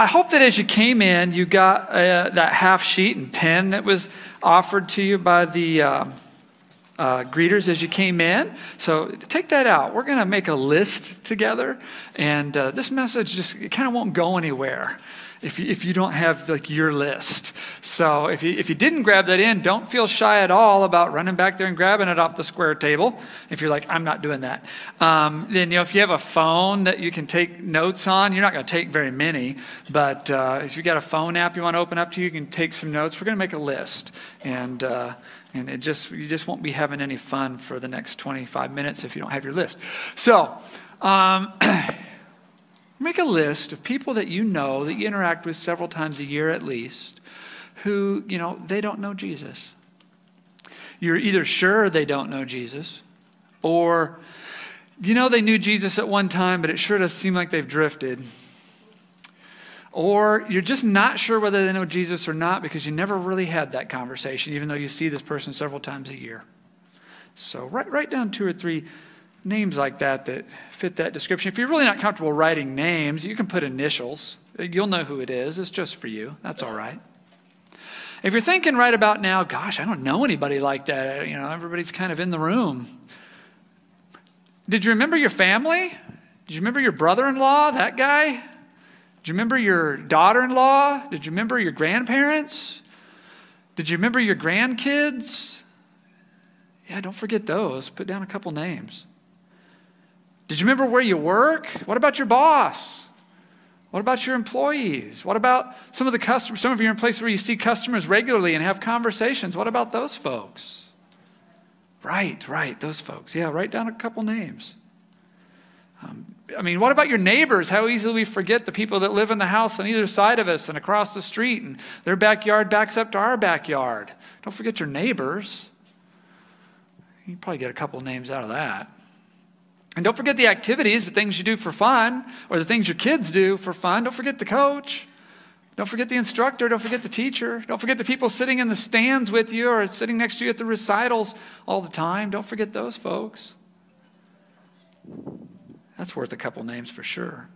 I hope that as you came in, you got uh, that half sheet and pen that was offered to you by the uh, uh, greeters as you came in. So take that out. We're going to make a list together, and uh, this message just kind of won't go anywhere if you, if you don't have like your list. So if you, if you didn't grab that in, don't feel shy at all about running back there and grabbing it off the square table. If you're like, I'm not doing that. Um, then, you know, if you have a phone that you can take notes on, you're not going to take very many, but uh, if you got a phone app you want to open up to, you can take some notes. We're going to make a list. And, uh, and it just, you just won't be having any fun for the next 25 minutes if you don't have your list. So, um, Make a list of people that you know, that you interact with several times a year at least, who, you know, they don't know Jesus. You're either sure they don't know Jesus, or, you know, they knew Jesus at one time, but it sure does seem like they've drifted. Or you're just not sure whether they know Jesus or not because you never really had that conversation, even though you see this person several times a year. So write, write down two or three names like that that fit that description. If you're really not comfortable writing names, you can put initials. You'll know who it is. It's just for you. That's all right. If you're thinking right about now, gosh, I don't know anybody like that. You know, everybody's kind of in the room. Did you remember your family? Did you remember your brother in law, that guy? Did you remember your daughter in law? Did you remember your grandparents? Did you remember your grandkids? Yeah, don't forget those. Put down a couple names. Did you remember where you work? What about your boss? What about your employees? What about some of the customers? Some of you are in places where you see customers regularly and have conversations. What about those folks? Right, right, those folks. Yeah, write down a couple names. Um, I mean, what about your neighbors? How easily we forget the people that live in the house on either side of us and across the street, and their backyard backs up to our backyard. Don't forget your neighbors. You probably get a couple names out of that. And don't forget the activities, the things you do for fun, or the things your kids do for fun. Don't forget the coach. Don't forget the instructor. Don't forget the teacher. Don't forget the people sitting in the stands with you or sitting next to you at the recitals all the time. Don't forget those folks. That's worth a couple names for sure.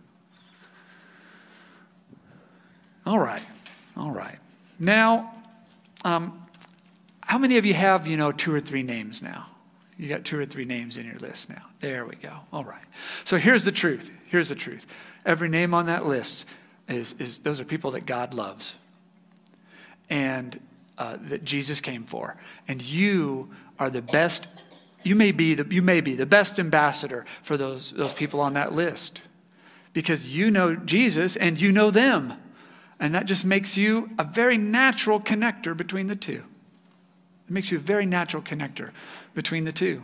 All right. All right. Now, um, how many of you have, you know, two or three names now? You got two or three names in your list now. There we go. All right. So here's the truth. Here's the truth. Every name on that list is, is those are people that God loves and uh, that Jesus came for. And you are the best, you may be the, you may be the best ambassador for those, those people on that list because you know Jesus and you know them. And that just makes you a very natural connector between the two. It makes you a very natural connector between the two.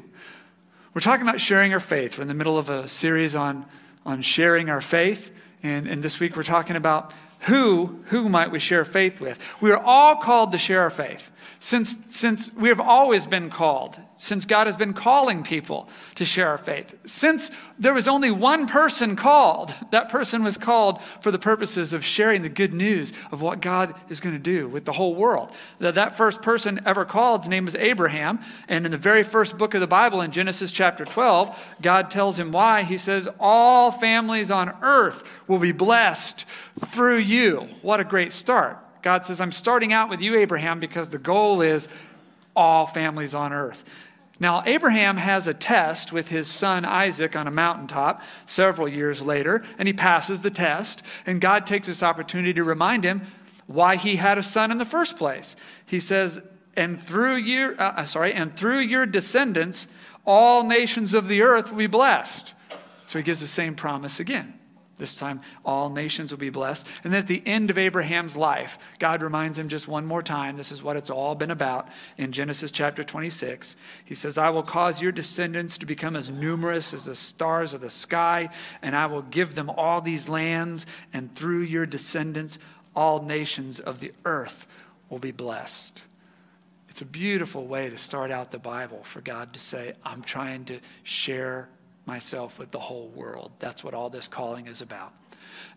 We're talking about sharing our faith. We're in the middle of a series on, on sharing our faith. And, and this week we're talking about who, who might we share faith with? We are all called to share our faith. Since, since we have always been called since God has been calling people to share our faith. Since there was only one person called, that person was called for the purposes of sharing the good news of what God is going to do with the whole world. That, first person ever called, his name was Abraham. And in the very first book of the Bible, in Genesis chapter 12, God tells him why. He says, All families on earth will be blessed through you. What a great start. God says, I'm starting out with you, Abraham, because the goal is all families on earth. Now, Abraham has a test with his son Isaac on a mountaintop several years later, and he passes the test. And God takes this opportunity to remind him why he had a son in the first place. He says, "And through your, uh, uh sorry, and through your descendants, all nations of the earth will be blessed." So he gives the same promise again. This time, all nations will be blessed. And then at the end of Abraham's life, God reminds him just one more time this is what it's all been about in Genesis chapter 26. He says, I will cause your descendants to become as numerous as the stars of the sky, and I will give them all these lands, and through your descendants, all nations of the earth will be blessed. It's a beautiful way to start out the Bible for God to say, I'm trying to share myself with the whole world. That's what all this calling is about.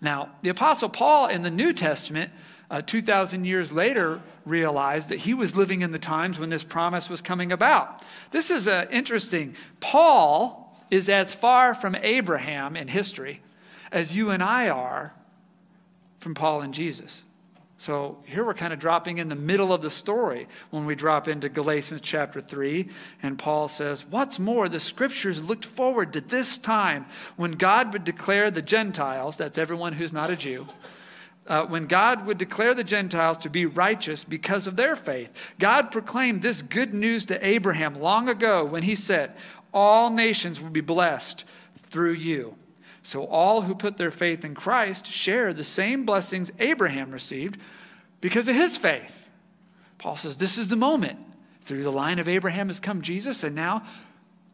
Now, the Apostle Paul in the New Testament, uh, 2,000 years later, realized that he was living in the times when this promise was coming about. This is uh, interesting. Paul is as far from Abraham in history as you and I are from Paul and Jesus. So here we're kind of dropping in the middle of the story when we drop into Galatians chapter 3. And Paul says, What's more, the scriptures looked forward to this time when God would declare the Gentiles, that's everyone who's not a Jew, uh, when God would declare the Gentiles to be righteous because of their faith. God proclaimed this good news to Abraham long ago when he said, All nations will be blessed through you. So all who put their faith in Christ share the same blessings Abraham received because of his faith. Paul says, This is the moment. Through the line of Abraham has come Jesus, and now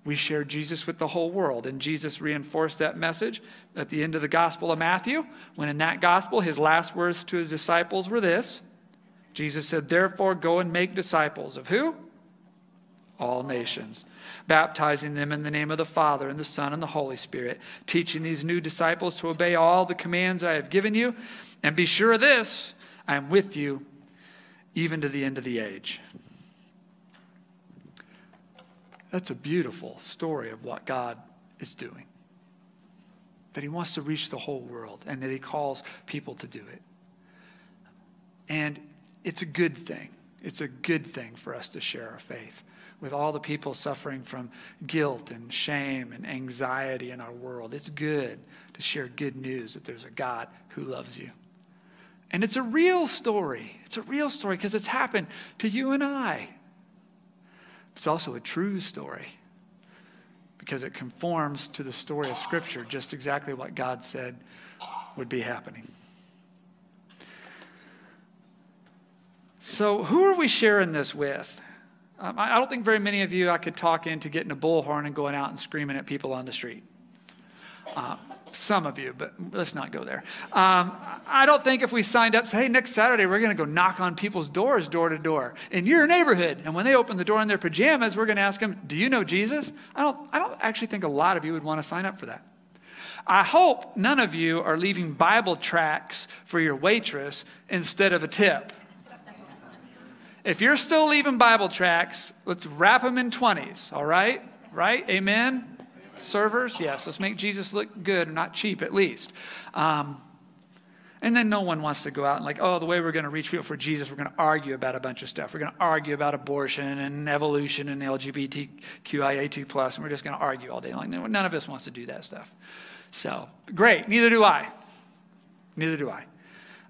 we share Jesus with the whole world. And Jesus reinforced that message at the end of the Gospel of Matthew, when in that Gospel, his last words to his disciples were this Jesus said, Therefore, go and make disciples of who? All nations, baptizing them in the name of the Father and the Son and the Holy Spirit, teaching these new disciples to obey all the commands I have given you. And be sure of this I am with you even to the end of the age. That's a beautiful story of what God is doing. That He wants to reach the whole world and that He calls people to do it. And it's a good thing. It's a good thing for us to share our faith with all the people suffering from guilt and shame and anxiety in our world. It's good to share good news that there's a God who loves you. And it's a real story. It's a real story because it's happened to you and I. It's also a true story because it conforms to the story of Scripture, just exactly what God said would be happening. So, who are we sharing this with? Um, I don't think very many of you I could talk into getting a bullhorn and going out and screaming at people on the street. Uh, some of you, but let's not go there. Um, I don't think if we signed up, say, hey, next Saturday we're going to go knock on people's doors door to door in your neighborhood. And when they open the door in their pajamas, we're going to ask them, do you know Jesus? I don't, I don't actually think a lot of you would want to sign up for that. I hope none of you are leaving Bible tracts for your waitress instead of a tip. If you're still leaving Bible tracts, let's wrap them in 20s, all right? Right? Amen? Servers, yes, let's make Jesus look good, not cheap at least. Um, and then no one wants to go out and like, oh, the way we're going to reach people for Jesus, we're going to argue about a bunch of stuff. We're going to argue about abortion and evolution and LGBTQIA2 plus, and we're just going to argue all day long. None of us wants to do that stuff. So great. Neither do I. Neither do I.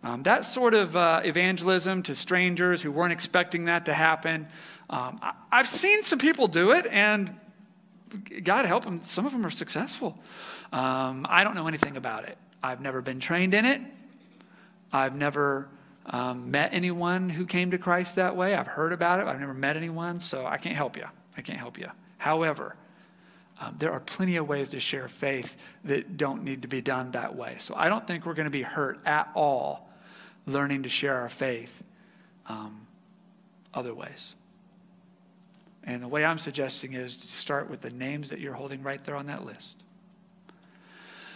Um, that sort of uh, evangelism to strangers who weren't expecting that to happen. Um, I, I've seen some people do it, and God help them, some of them are successful. Um, I don't know anything about it. I've never been trained in it. I've never um, met anyone who came to Christ that way. I've heard about it. I've never met anyone, so I can't help you. I can't help you. However, um, there are plenty of ways to share faith that don't need to be done that way. So I don't think we're going to be hurt at all learning to share our faith um, other ways. And the way I'm suggesting is to start with the names that you're holding right there on that list.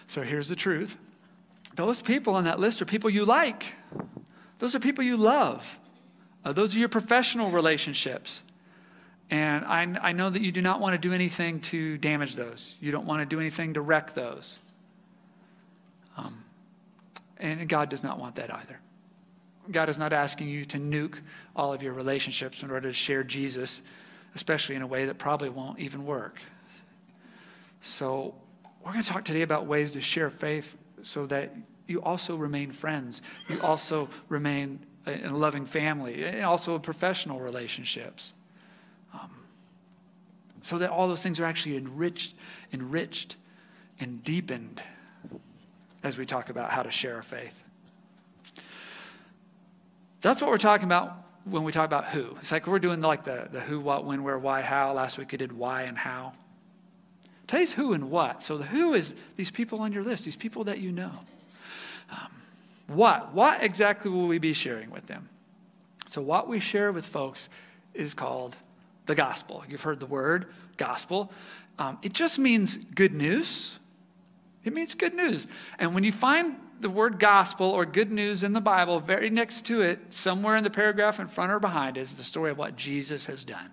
So here's the truth those people on that list are people you like, those are people you love, uh, those are your professional relationships. And I, I know that you do not want to do anything to damage those. You don't want to do anything to wreck those. Um, and God does not want that either. God is not asking you to nuke all of your relationships in order to share Jesus especially in a way that probably won't even work. So, we're going to talk today about ways to share faith so that you also remain friends, you also remain in a loving family, and also in professional relationships. Um, so that all those things are actually enriched, enriched, and deepened as we talk about how to share our faith. That's what we're talking about when we talk about who. It's like we're doing like the, the who, what, when, where, why, how. Last week we did why and how. Today's who and what. So the who is these people on your list, these people that you know. Um, what? What exactly will we be sharing with them? So what we share with folks is called the gospel. You've heard the word gospel. Um, it just means good news. It means good news. And when you find the word gospel or good news in the Bible, very next to it, somewhere in the paragraph in front or behind, is the story of what Jesus has done.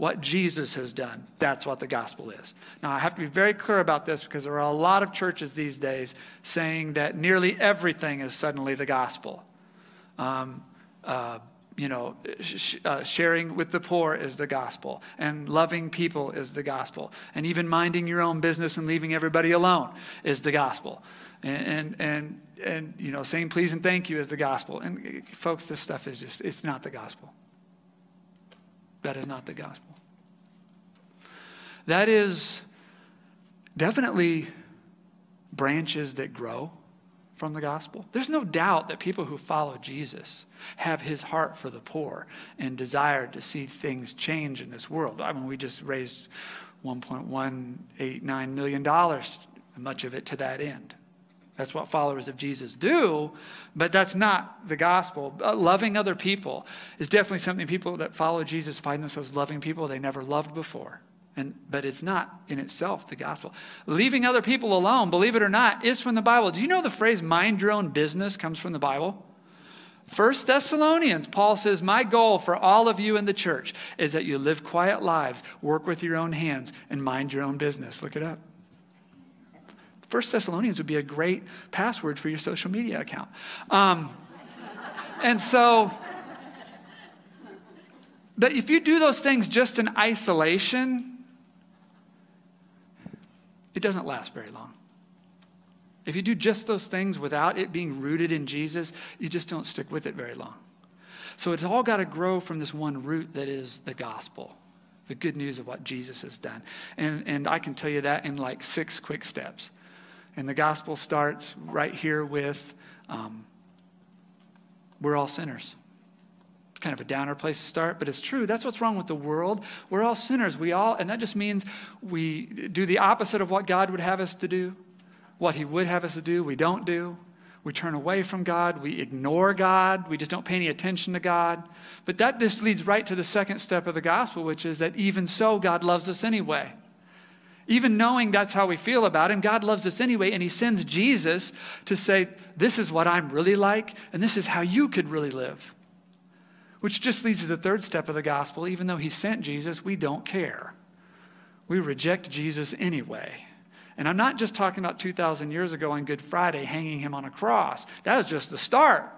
what Jesus has done. That's what the gospel is. Now, I have to be very clear about this because there are a lot of churches these days saying that nearly everything is suddenly the gospel. Um, uh, you know, sh- uh, sharing with the poor is the gospel, and loving people is the gospel, and even minding your own business and leaving everybody alone is the gospel, and and and, you know, saying please and thank you is the gospel. And uh, folks, this stuff is just it's not the gospel. That is not the gospel. That is definitely branches that grow from the gospel. There's no doubt that people who follow Jesus have his heart for the poor and desire to see things change in this world. I mean, we just raised $1.189 million, much of it to that end. That's what followers of Jesus do, but that's not the gospel. Uh, loving other people is definitely something people that follow Jesus find themselves loving people they never loved before. And, but it's not in itself the gospel. Leaving other people alone, believe it or not, is from the Bible. Do you know the phrase mind your own business comes from the Bible? First Thessalonians, Paul says, My goal for all of you in the church is that you live quiet lives, work with your own hands, and mind your own business. Look it up. First Thessalonians would be a great password for your social media account. Um, and so, but if you do those things just in isolation, it doesn't last very long. If you do just those things without it being rooted in Jesus, you just don't stick with it very long. So it's all got to grow from this one root that is the gospel, the good news of what Jesus has done. And, and I can tell you that in like six quick steps. And the gospel starts right here with um, we're all sinners It's kind of a downer place to start, but it's true. That's what's wrong with the world. We're all sinners. We all, and that just means we do the opposite of what God would have us to do. What He would have us to do, we don't do. We turn away from God. We ignore God. We just don't pay any attention to God. But that just leads right to the second step of the gospel, which is that even so, God loves us anyway. Even knowing that's how we feel about Him, God loves us anyway, and He sends Jesus to say, This is what I'm really like, and this is how you could really live. Which just leads to the third step of the gospel. Even though he sent Jesus, we don't care. We reject Jesus anyway. And I'm not just talking about 2,000 years ago on Good Friday hanging him on a cross. That was just the start.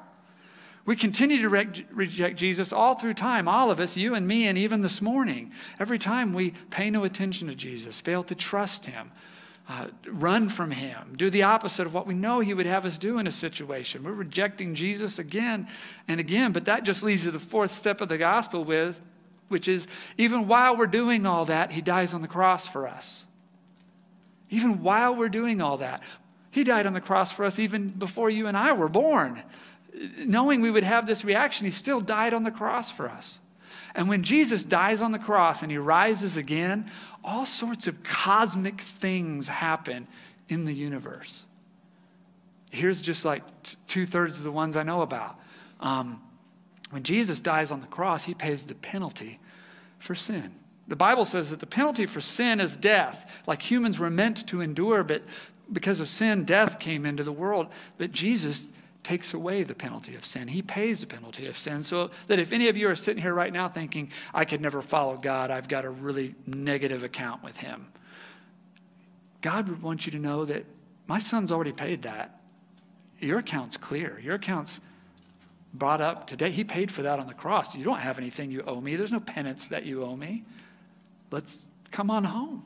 We continue to re- reject Jesus all through time, all of us, you and me, and even this morning. Every time we pay no attention to Jesus, fail to trust him, uh, run from him, do the opposite of what we know he would have us do in a situation. We're rejecting Jesus again and again, but that just leads to the fourth step of the gospel with, which is even while we're doing all that, he dies on the cross for us. Even while we're doing all that, he died on the cross for us even before you and I were born. Knowing we would have this reaction, he still died on the cross for us. And when Jesus dies on the cross and he rises again, all sorts of cosmic things happen in the universe. Here's just like t- two thirds of the ones I know about. Um, when Jesus dies on the cross, he pays the penalty for sin. The Bible says that the penalty for sin is death, like humans were meant to endure, but because of sin, death came into the world. But Jesus takes away the penalty of sin. He pays the penalty of sin. So that if any of you are sitting here right now thinking, I could never follow God, I've got a really negative account with Him, God would want you to know that my son's already paid that. Your account's clear. Your account's brought up today. He paid for that on the cross. You don't have anything you owe me, there's no penance that you owe me. Let's come on home.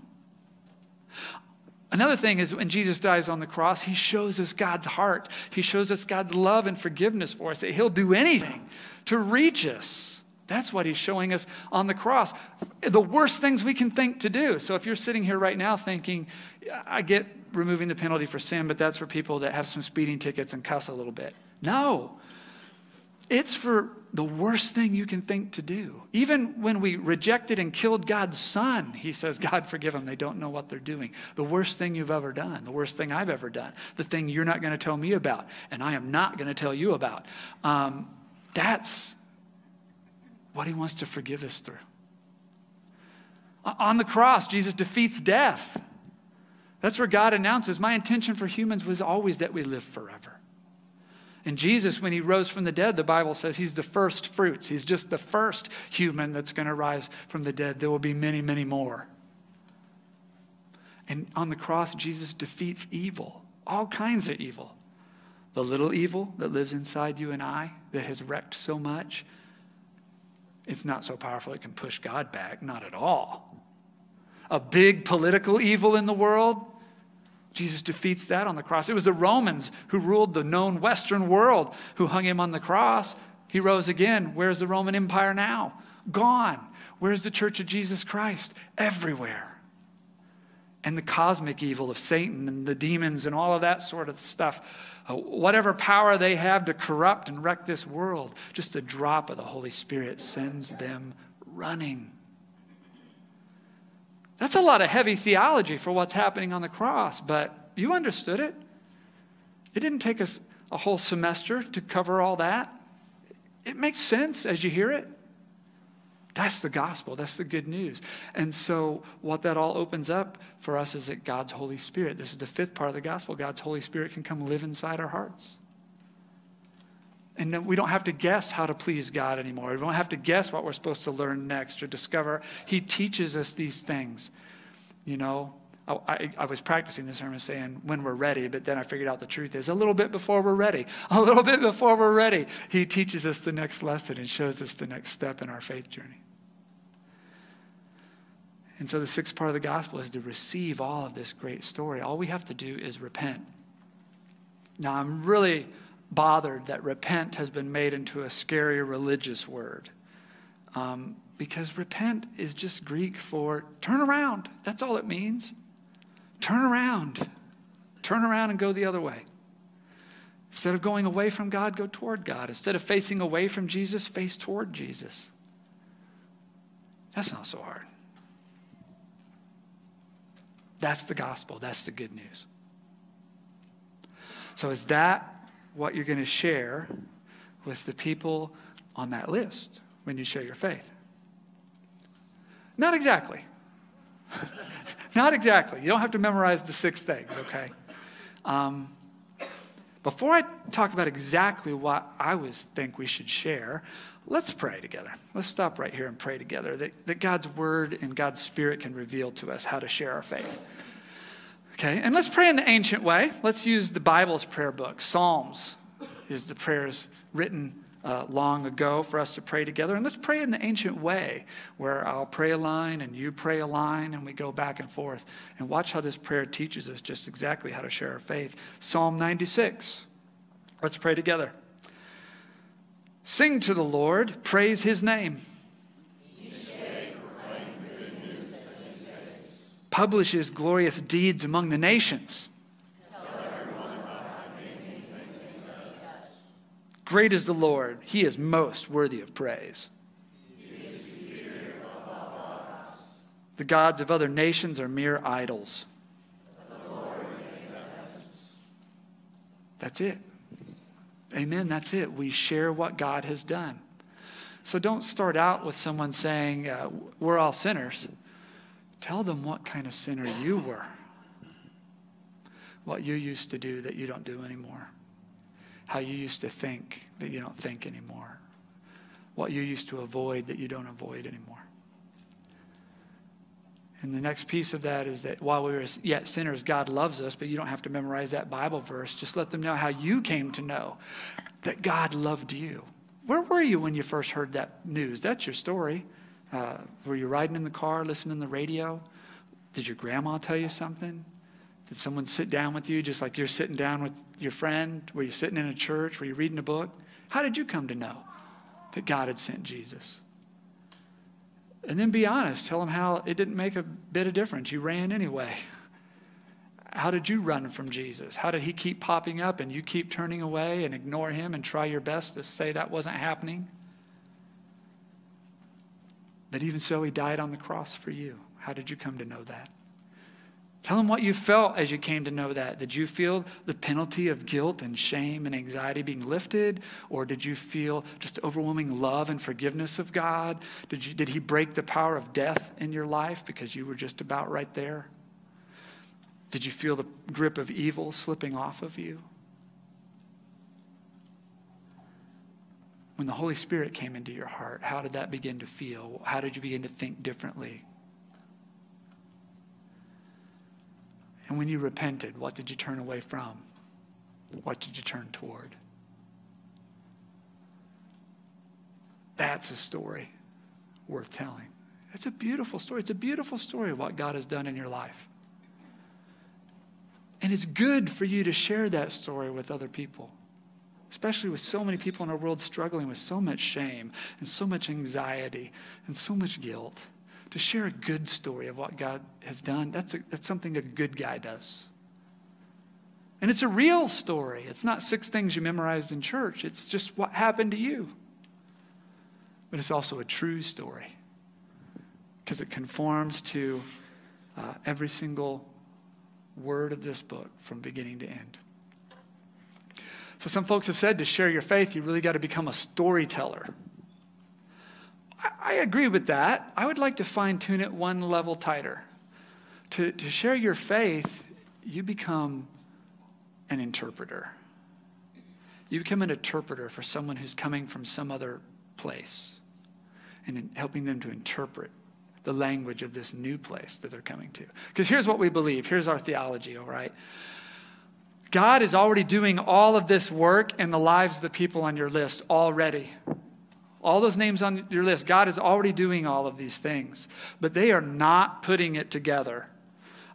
Another thing is when Jesus dies on the cross, he shows us God's heart. He shows us God's love and forgiveness for us, that he'll do anything to reach us. That's what he's showing us on the cross. The worst things we can think to do. So if you're sitting here right now thinking, I get removing the penalty for sin, but that's for people that have some speeding tickets and cuss a little bit. No. It's for the worst thing you can think to do. Even when we rejected and killed God's son, he says, God, forgive them. They don't know what they're doing. The worst thing you've ever done, the worst thing I've ever done, the thing you're not going to tell me about, and I am not going to tell you about. Um, that's what he wants to forgive us through. On the cross, Jesus defeats death. That's where God announces, My intention for humans was always that we live forever. And Jesus, when he rose from the dead, the Bible says he's the first fruits. He's just the first human that's going to rise from the dead. There will be many, many more. And on the cross, Jesus defeats evil, all kinds of evil. The little evil that lives inside you and I that has wrecked so much, it's not so powerful it can push God back, not at all. A big political evil in the world, Jesus defeats that on the cross. It was the Romans who ruled the known Western world who hung him on the cross. He rose again. Where's the Roman Empire now? Gone. Where's the Church of Jesus Christ? Everywhere and the cosmic evil of Satan and the demons and all of that sort of stuff. Uh, whatever power they have to corrupt and wreck this world, just a drop of the Holy Spirit sends them running. That's a lot of heavy theology for what's happening on the cross, but you understood it. It didn't take us a whole semester to cover all that. It makes sense as you hear it. That's the gospel. That's the good news. And so, what that all opens up for us is that God's Holy Spirit, this is the fifth part of the gospel, God's Holy Spirit can come live inside our hearts. And we don't have to guess how to please God anymore. We don't have to guess what we're supposed to learn next or discover. He teaches us these things. You know, I, I, I, was practicing this sermon saying when we're ready, but then I figured out the truth is a little bit before we're ready. A little bit before we're ready, He teaches us the next lesson and shows us the next step in our faith journey. And so the sixth part of the gospel is to receive all of this great story. All we have to do is repent. Now, I'm really bothered that repent has been made into a scary religious word. Um, because repent is just Greek for turn around. That's all it means. Turn around. Turn around and go the other way. Instead of going away from God, go toward God. Instead of facing away from Jesus, face toward Jesus. That's not so hard. That's the gospel. That's the good news. So, is that what you're going to share with the people on that list when you share your faith? Not exactly. Not exactly. You don't have to memorize the six things, okay? Um, before I talk about exactly what I was think we should share, let's pray together. Let's stop right here and pray together that, that God's word and God's spirit can reveal to us how to share our faith. Okay, and let's pray in the ancient way. Let's use the Bible's prayer book. Psalms is the prayers written uh, long ago for us to pray together. And let's pray in the ancient way, where I'll pray a line and you pray a line, and we go back and forth. And watch how this prayer teaches us just exactly how to share our faith. Psalm 96. Let's pray together. Sing to the Lord, praise his name. Publish his glorious deeds among the nations. Great is the Lord. He is most worthy of praise. The gods of other nations are mere idols. That's it. Amen. That's it. We share what God has done. So don't start out with someone saying, uh, We're all sinners. Tell them what kind of sinner you were, what you used to do that you don't do anymore, how you used to think that you don't think anymore, what you used to avoid that you don't avoid anymore. And the next piece of that is that while we were yet sinners, God loves us, but you don't have to memorize that Bible verse. Just let them know how you came to know that God loved you. Where were you when you first heard that news? That's your story. Uh, were you riding in the car, listening to the radio? Did your grandma tell you something? Did someone sit down with you just like you're sitting down with your friend? Were you sitting in a church? Were you reading a book? How did you come to know that God had sent Jesus? And then be honest. Tell them how it didn't make a bit of difference. You ran anyway. How did you run from Jesus? How did he keep popping up and you keep turning away and ignore him and try your best to say that wasn't happening? But even so, he died on the cross for you. How did you come to know that? Tell him what you felt as you came to know that. Did you feel the penalty of guilt and shame and anxiety being lifted? Or did you feel just overwhelming love and forgiveness of God? Did, you, did He break the power of death in your life because you were just about right there? Did you feel the grip of evil slipping off of you? When the Holy Spirit came into your heart, how did that begin to feel? How did you begin to think differently? And when you repented, what did you turn away from? What did you turn toward? That's a story worth telling. It's a beautiful story. It's a beautiful story of what God has done in your life. And it's good for you to share that story with other people, especially with so many people in our world struggling with so much shame and so much anxiety and so much guilt. To share a good story of what God has done, that's, a, that's something a good guy does. And it's a real story. It's not six things you memorized in church, it's just what happened to you. But it's also a true story because it conforms to uh, every single word of this book from beginning to end. So, some folks have said to share your faith, you really got to become a storyteller. I, I agree with that. I would like to fine tune it one level tighter. To, to share your faith, you become an interpreter. You become an interpreter for someone who's coming from some other place and helping them to interpret the language of this new place that they're coming to. Because here's what we believe here's our theology, all right? God is already doing all of this work in the lives of the people on your list already. All those names on your list, God is already doing all of these things, but they are not putting it together.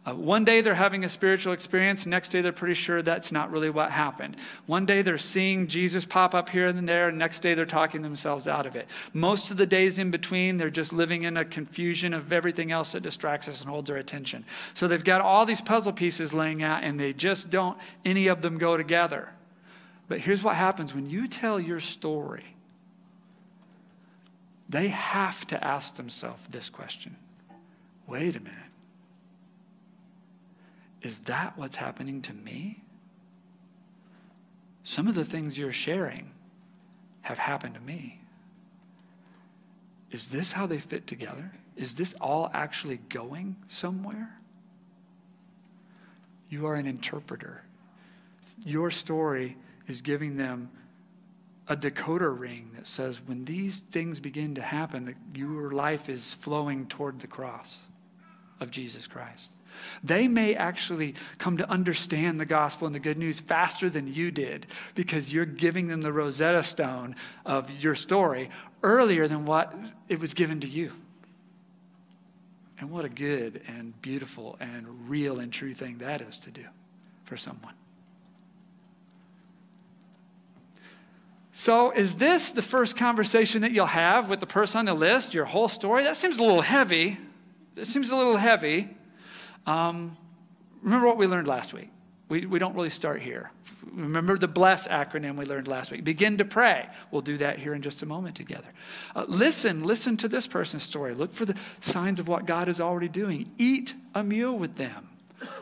Uh, one day they're having a spiritual experience, next day they're pretty sure that's not really what happened. One day they're seeing Jesus pop up here and there, and next day they're talking themselves out of it. Most of the days in between, they're just living in a confusion of everything else that distracts us and holds our attention. So they've got all these puzzle pieces laying out, and they just don't, any of them go together. But here's what happens when you tell your story, they have to ask themselves this question wait a minute. Is that what's happening to me? Some of the things you're sharing have happened to me. Is this how they fit together? Is this all actually going somewhere? You are an interpreter. Your story is giving them a decoder ring that says when these things begin to happen, that your life is flowing toward the cross of Jesus Christ. They may actually come to understand the gospel and the good news faster than you did because you're giving them the Rosetta Stone of your story earlier than what it was given to you. And what a good and beautiful and real and true thing that is to do for someone. So, is this the first conversation that you'll have with the person on the list, your whole story? That seems a little heavy. That seems a little heavy. Um, remember what we learned last week. We, we don't really start here. Remember the BLESS acronym we learned last week. Begin to pray. We'll do that here in just a moment together. Uh, listen, listen to this person's story. Look for the signs of what God is already doing. Eat a meal with them.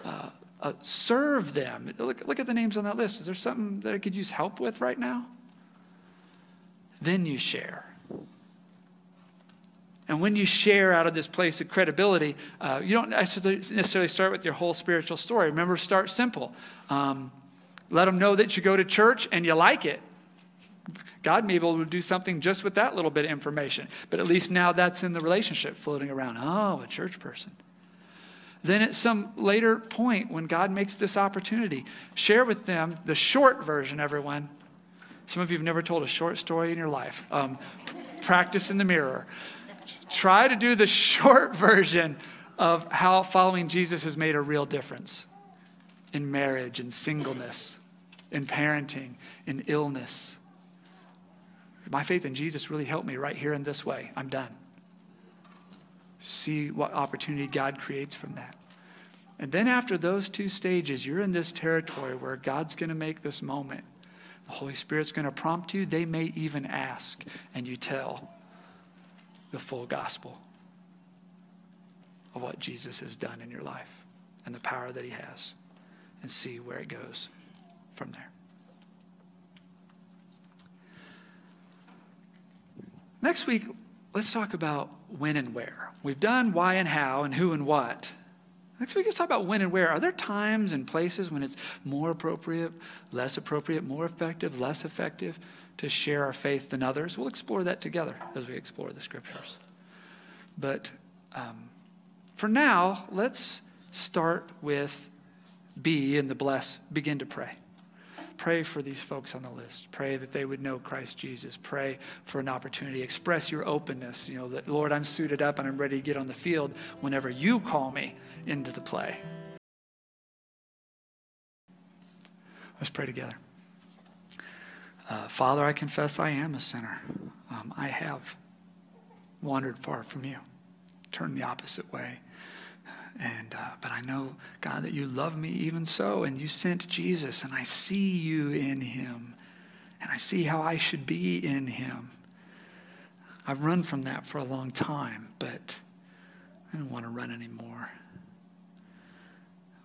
Uh, uh, serve them. Look, look at the names on that list. Is there something that I could use help with right now? Then you share. And when you share out of this place of credibility, uh, you don't necessarily start with your whole spiritual story. Remember, start simple. Um, let them know that you go to church and you like it. God may be able to do something just with that little bit of information, but at least now that's in the relationship floating around. Oh, a church person. Then at some later point, when God makes this opportunity, share with them the short version, everyone. Some of you have never told a short story in your life. Um, practice in the mirror try to do the short version of how following Jesus has made a real difference in marriage, in singleness, in parenting, in illness. My faith in Jesus really helped me right here in this way. I'm done. See what opportunity God creates from that. And then after those two stages, you're in this territory where God's going to make this moment. The Holy Spirit's going to prompt you. They may even ask, and you tell the full gospel of what Jesus has done in your life and the power that he has and see where it goes from there. Next week, let's talk about when and where. We've done why and how and who and what. Next week, let's talk about when and where. Are there times and places when it's more appropriate, less appropriate, more effective, less effective to share our faith than others? We'll explore that together as we explore the scriptures. But um, for now, let's start with B in the bless, begin to pray. Pray for these folks on the list. Pray that they would know Christ Jesus. Pray for an opportunity. Express your openness. You know, that, Lord, I'm suited up and I'm ready to get on the field whenever you call me into the play. Let's pray together. Uh, Father, I confess I am a sinner. Um, I have wandered far from you, turned the opposite way. And, uh, but I know, God, that you love me even so, and you sent Jesus, and I see you in him, and I see how I should be in him. I've run from that for a long time, but I don't want to run anymore.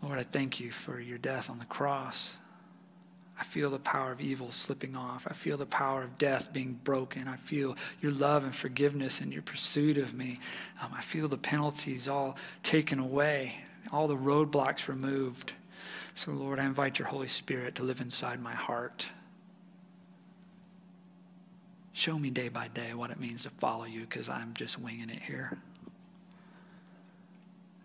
Lord, I thank you for your death on the cross. I feel the power of evil slipping off. I feel the power of death being broken. I feel your love and forgiveness and your pursuit of me. Um, I feel the penalties all taken away, all the roadblocks removed. So, Lord, I invite your Holy Spirit to live inside my heart. Show me day by day what it means to follow you because I'm just winging it here.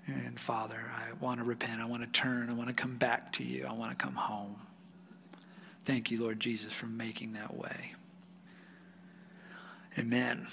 And Father, I want to repent. I want to turn. I want to come back to you. I want to come home. Thank you, Lord Jesus, for making that way. Amen.